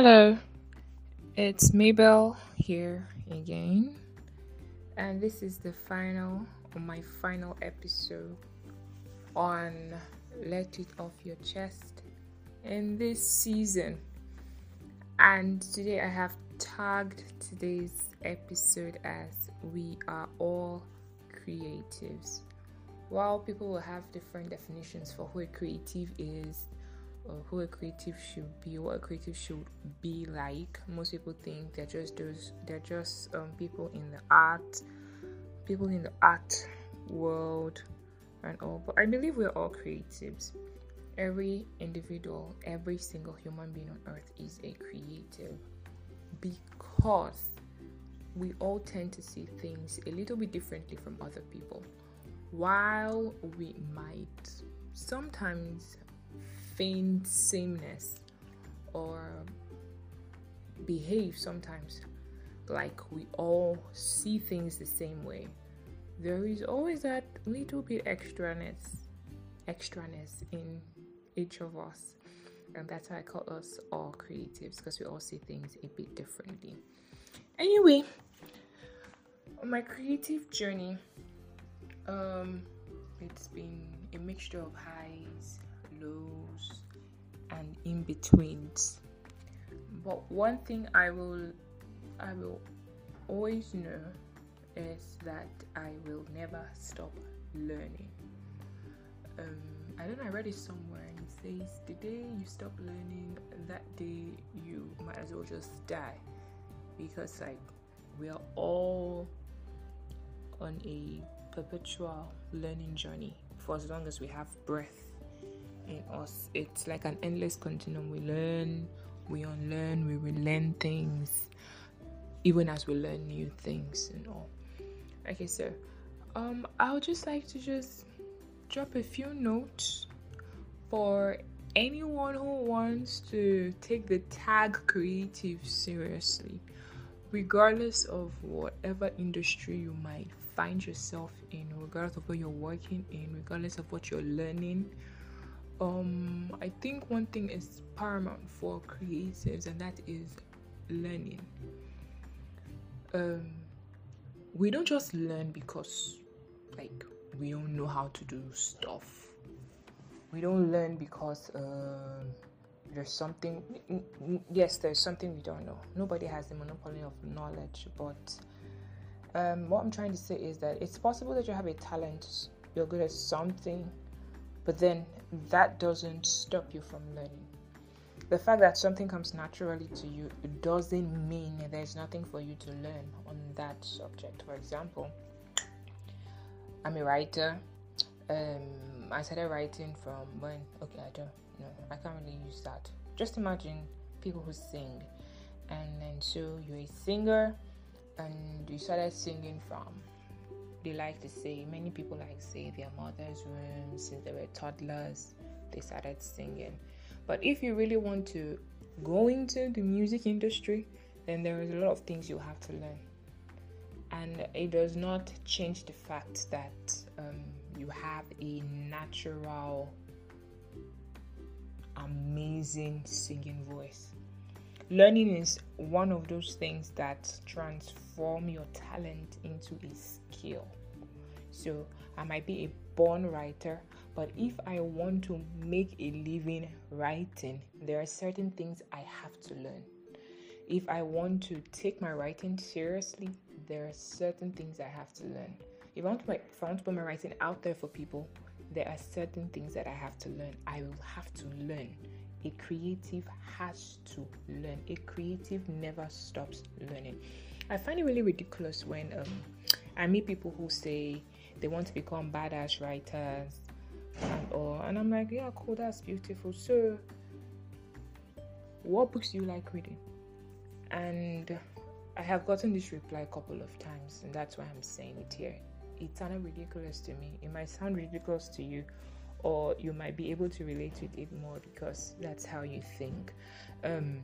Hello, it's Mabel here again, and this is the final my final episode on Let It Off Your Chest in this season. And today I have tagged today's episode as We Are All Creatives. While people will have different definitions for who a creative is, or who a creative should be, what a creative should be like. Most people think they're just those, they're just um, people in the art, people in the art world, and all. But I believe we're all creatives. Every individual, every single human being on earth is a creative because we all tend to see things a little bit differently from other people. While we might sometimes feign sameness or behave sometimes like we all see things the same way. There is always that little bit extraness, extraness in each of us, and that's why I call us all creatives because we all see things a bit differently. Anyway, on my creative journey, um, it's been a mixture of highs, lows, and in betweens. But one thing I will I will always know is that I will never stop learning. Um, I don't know, I read it somewhere and it says the day you stop learning, that day you might as well just die. Because like we are all on a perpetual learning journey for as long as we have breath in us. It's like an endless continuum. We learn, we unlearn, we relearn things, even as we learn new things and all. Okay, so um, I would just like to just drop a few notes for anyone who wants to take the tag creative seriously, regardless of whatever industry you might find yourself in, regardless of where you're working in, regardless of what you're learning um i think one thing is paramount for creatives and that is learning. Um we don't just learn because like we don't know how to do stuff. We don't learn because uh, there's something yes there's something we don't know. Nobody has the monopoly of knowledge but um, what i'm trying to say is that it's possible that you have a talent you're good at something but then that doesn't stop you from learning. The fact that something comes naturally to you doesn't mean there's nothing for you to learn on that subject. For example, I'm a writer. Um, I started writing from when, okay, I don't know, I can't really use that. Just imagine people who sing, and then so you're a singer, and you started singing from they like to say many people like say their mother's room since they were toddlers they started singing. But if you really want to go into the music industry then there is a lot of things you have to learn. And it does not change the fact that um, you have a natural amazing singing voice learning is one of those things that transform your talent into a skill. So, I might be a born writer, but if I want to make a living writing, there are certain things I have to learn. If I want to take my writing seriously, there are certain things I have to learn. If I want to, if I want to put my writing out there for people, there are certain things that I have to learn. I will have to learn a creative has to learn. A creative never stops learning. I find it really ridiculous when um, I meet people who say they want to become badass writers and all, and I'm like, yeah, cool, that's beautiful. So, what books do you like reading? And I have gotten this reply a couple of times, and that's why I'm saying it here. It's kind of ridiculous to me. It might sound ridiculous to you, or you might be able to relate to it more because that's how you think. Um,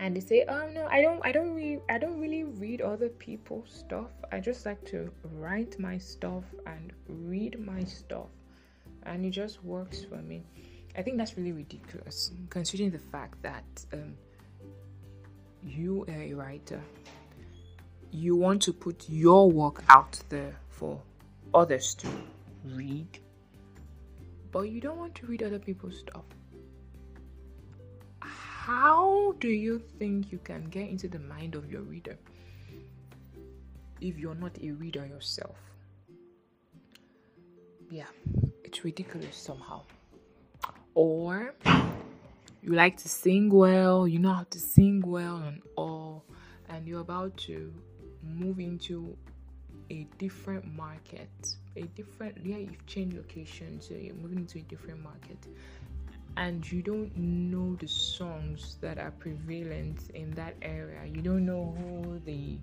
and they say oh no i don't i don't read i don't really read other people's stuff. I just like to write my stuff and read my stuff. And it just works for me. I think that's really ridiculous considering the fact that um, you are a writer, you want to put your work out there for others to read, but you don't want to read other people's stuff. How do you think you can get into the mind of your reader if you're not a reader yourself? Yeah, it's ridiculous somehow. Or you like to sing well, you know how to sing well and all, and you're about to move into a different market, a different yeah, you've changed location, so you're moving into a different market, and you don't know the songs that are prevalent in that area. You don't know who the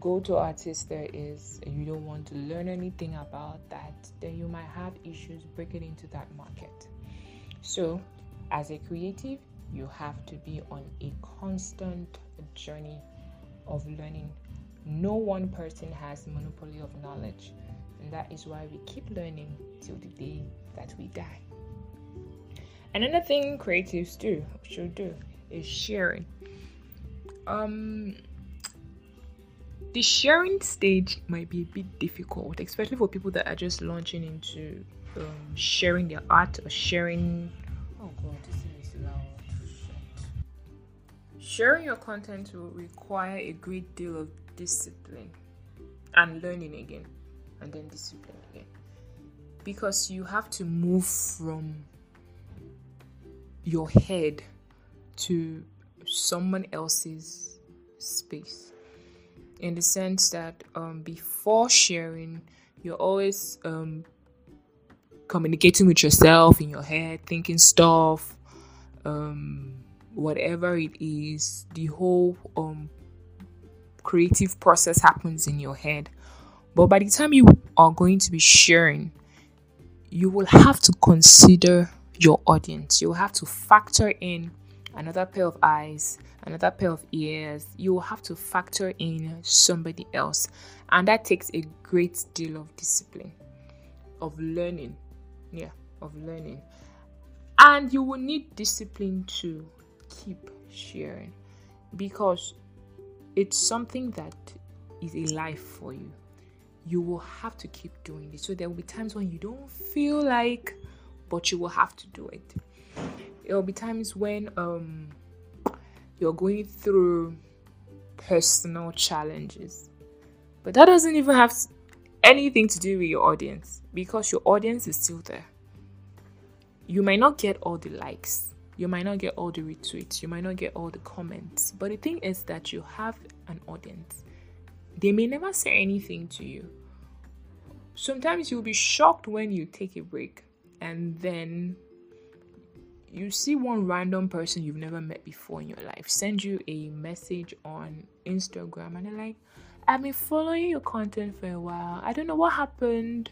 go-to artist there is, and you don't want to learn anything about that. Then you might have issues breaking into that market. So, as a creative, you have to be on a constant journey of learning no one person has monopoly of knowledge, and that is why we keep learning till the day that we die. Another thing creatives do should do is sharing. Um, the sharing stage might be a bit difficult, especially for people that are just launching into um, sharing their art or sharing. Oh God, this is loud. Sharing your content will require a great deal of discipline and learning again and then discipline again. Because you have to move from your head to someone else's space. In the sense that um, before sharing you're always um, communicating with yourself in your head thinking stuff um, whatever it is the whole um, creative process happens in your head. But by the time you are going to be sharing, you will have to consider your audience. You will have to factor in another pair of eyes, another pair of ears. You will have to factor in somebody else. And that takes a great deal of discipline, of learning. Yeah, of learning. And you will need discipline to keep sharing because it's something that is a life for you. You will have to keep doing it. So there will be times when you don't feel like, but you will have to do it. There will be times when um you're going through personal challenges. But that doesn't even have anything to do with your audience because your audience is still there. You might not get all the likes, you might not get all the retweets, you might not get all the comments, but the thing is that you have an audience. They may never say anything to you. Sometimes you'll be shocked when you take a break and then you see one random person you've never met before in your life send you a message on Instagram and they're like, I've been following your content for a while. I don't know what happened.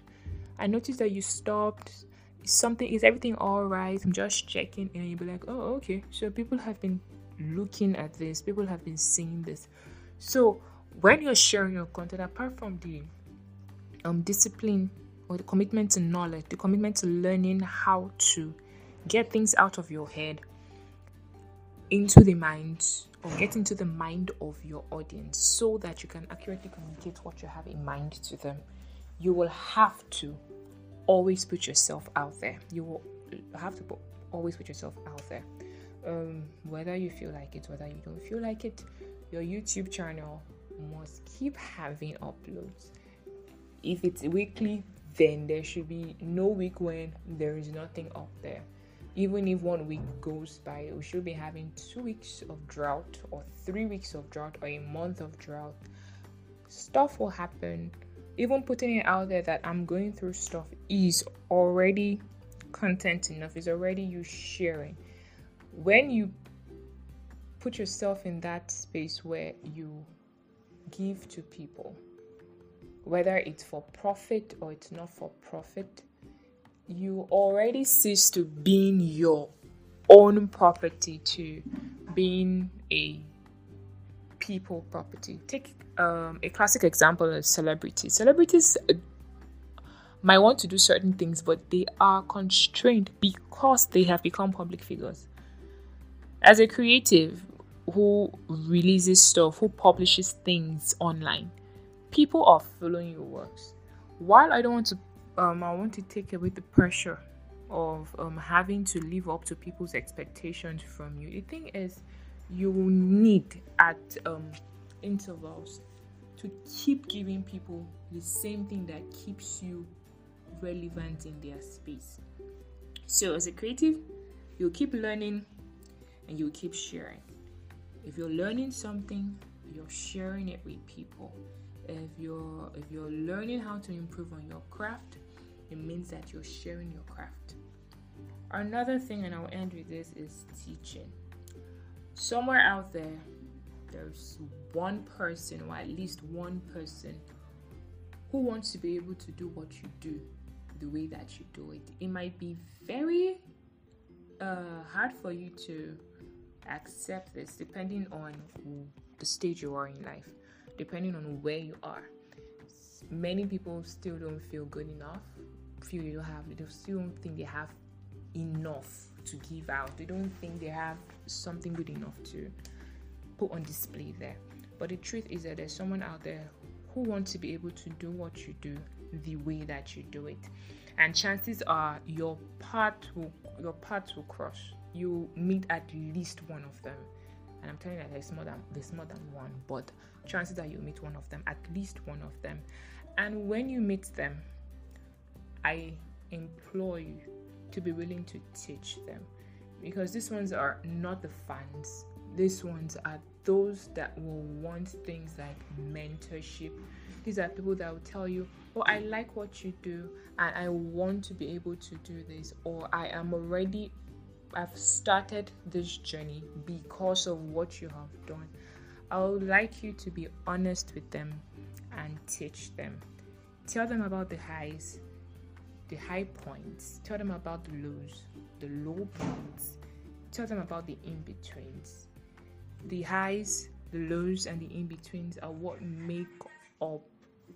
I noticed that you stopped something is everything all right? I'm just checking and you'll be like oh okay. So people have been looking at this. People have been seeing this. So when you're sharing your content apart from the um discipline or the commitment to knowledge the commitment to learning how to get things out of your head into the mind or get into the mind of your audience so that you can accurately communicate what you have in mind to them you will have to always put yourself out there. You will have to put, always put yourself out there. Um, whether you feel like it, whether you don't feel like it, your YouTube channel must keep having uploads. If it's weekly, then there should be no week when there is nothing up there. Even if one week goes by, we should be having two weeks of drought, or three weeks of drought, or a month of drought. Stuff will happen even putting it out there that I'm going through stuff is already content enough, is already you sharing. When you put yourself in that space where you give to people, whether it's for profit or it's not for profit, you already cease to being your own property to being a people property. Take um, a classic example of celebrities. Celebrities uh, might want to do certain things, but they are constrained because they have become public figures. As a creative, who releases stuff, who publishes things online, people are following your works. While I don't want to, um, I want to take away the pressure of um, having to live up to people's expectations from you. The thing is, you need at um, intervals to keep giving people the same thing that keeps you relevant in their space. So, as a creative, you'll keep learning and you'll keep sharing. If you're learning something, you're sharing it with people. If you're if you're learning how to improve on your craft, it means that you're sharing your craft. Another thing, and I'll end with this, is teaching. Somewhere out there, there's one person, or at least one person, who wants to be able to do what you do the way that you do it. It might be very uh, hard for you to accept this depending on the stage you are in life, depending on where you are. Many people still don't feel good enough, feel they don't have, they still don't think they have enough to give out. They don't think they have something good enough to put on display there. But the truth is that there's someone out there who wants to be able to do what you do the way that you do it. And chances are your path will your paths will cross. You meet at least one of them. And I'm telling you that there's more than there's more than one, but chances are you meet one of them, at least one of them. And when you meet them, I implore you to be willing to teach them. Because these ones are not the fans. These ones are those that will want things like mentorship. These are people that will tell you oh i like what you do and i want to be able to do this or i am already i've started this journey because of what you have done. I would like you to be honest with them and teach them. Tell them about the highs the high points, tell them about the lows, the low points, tell them about the in betweens. The highs, the lows, and the in betweens are what make up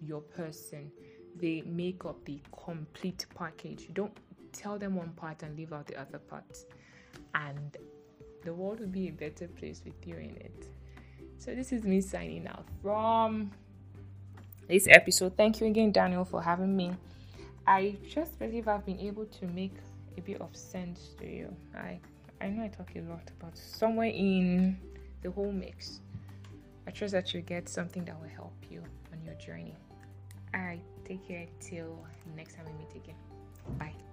your person. They make up the complete package. You don't tell them one part and leave out the other part. And the world will be a better place with you in it. So, this is me signing out from this episode. Thank you again, Daniel, for having me. I just believe I've been able to make a bit of sense to you. I I know I talk a lot, but somewhere in the whole mix, I trust that you get something that will help you on your journey. Alright, take care till next time we meet again. Bye.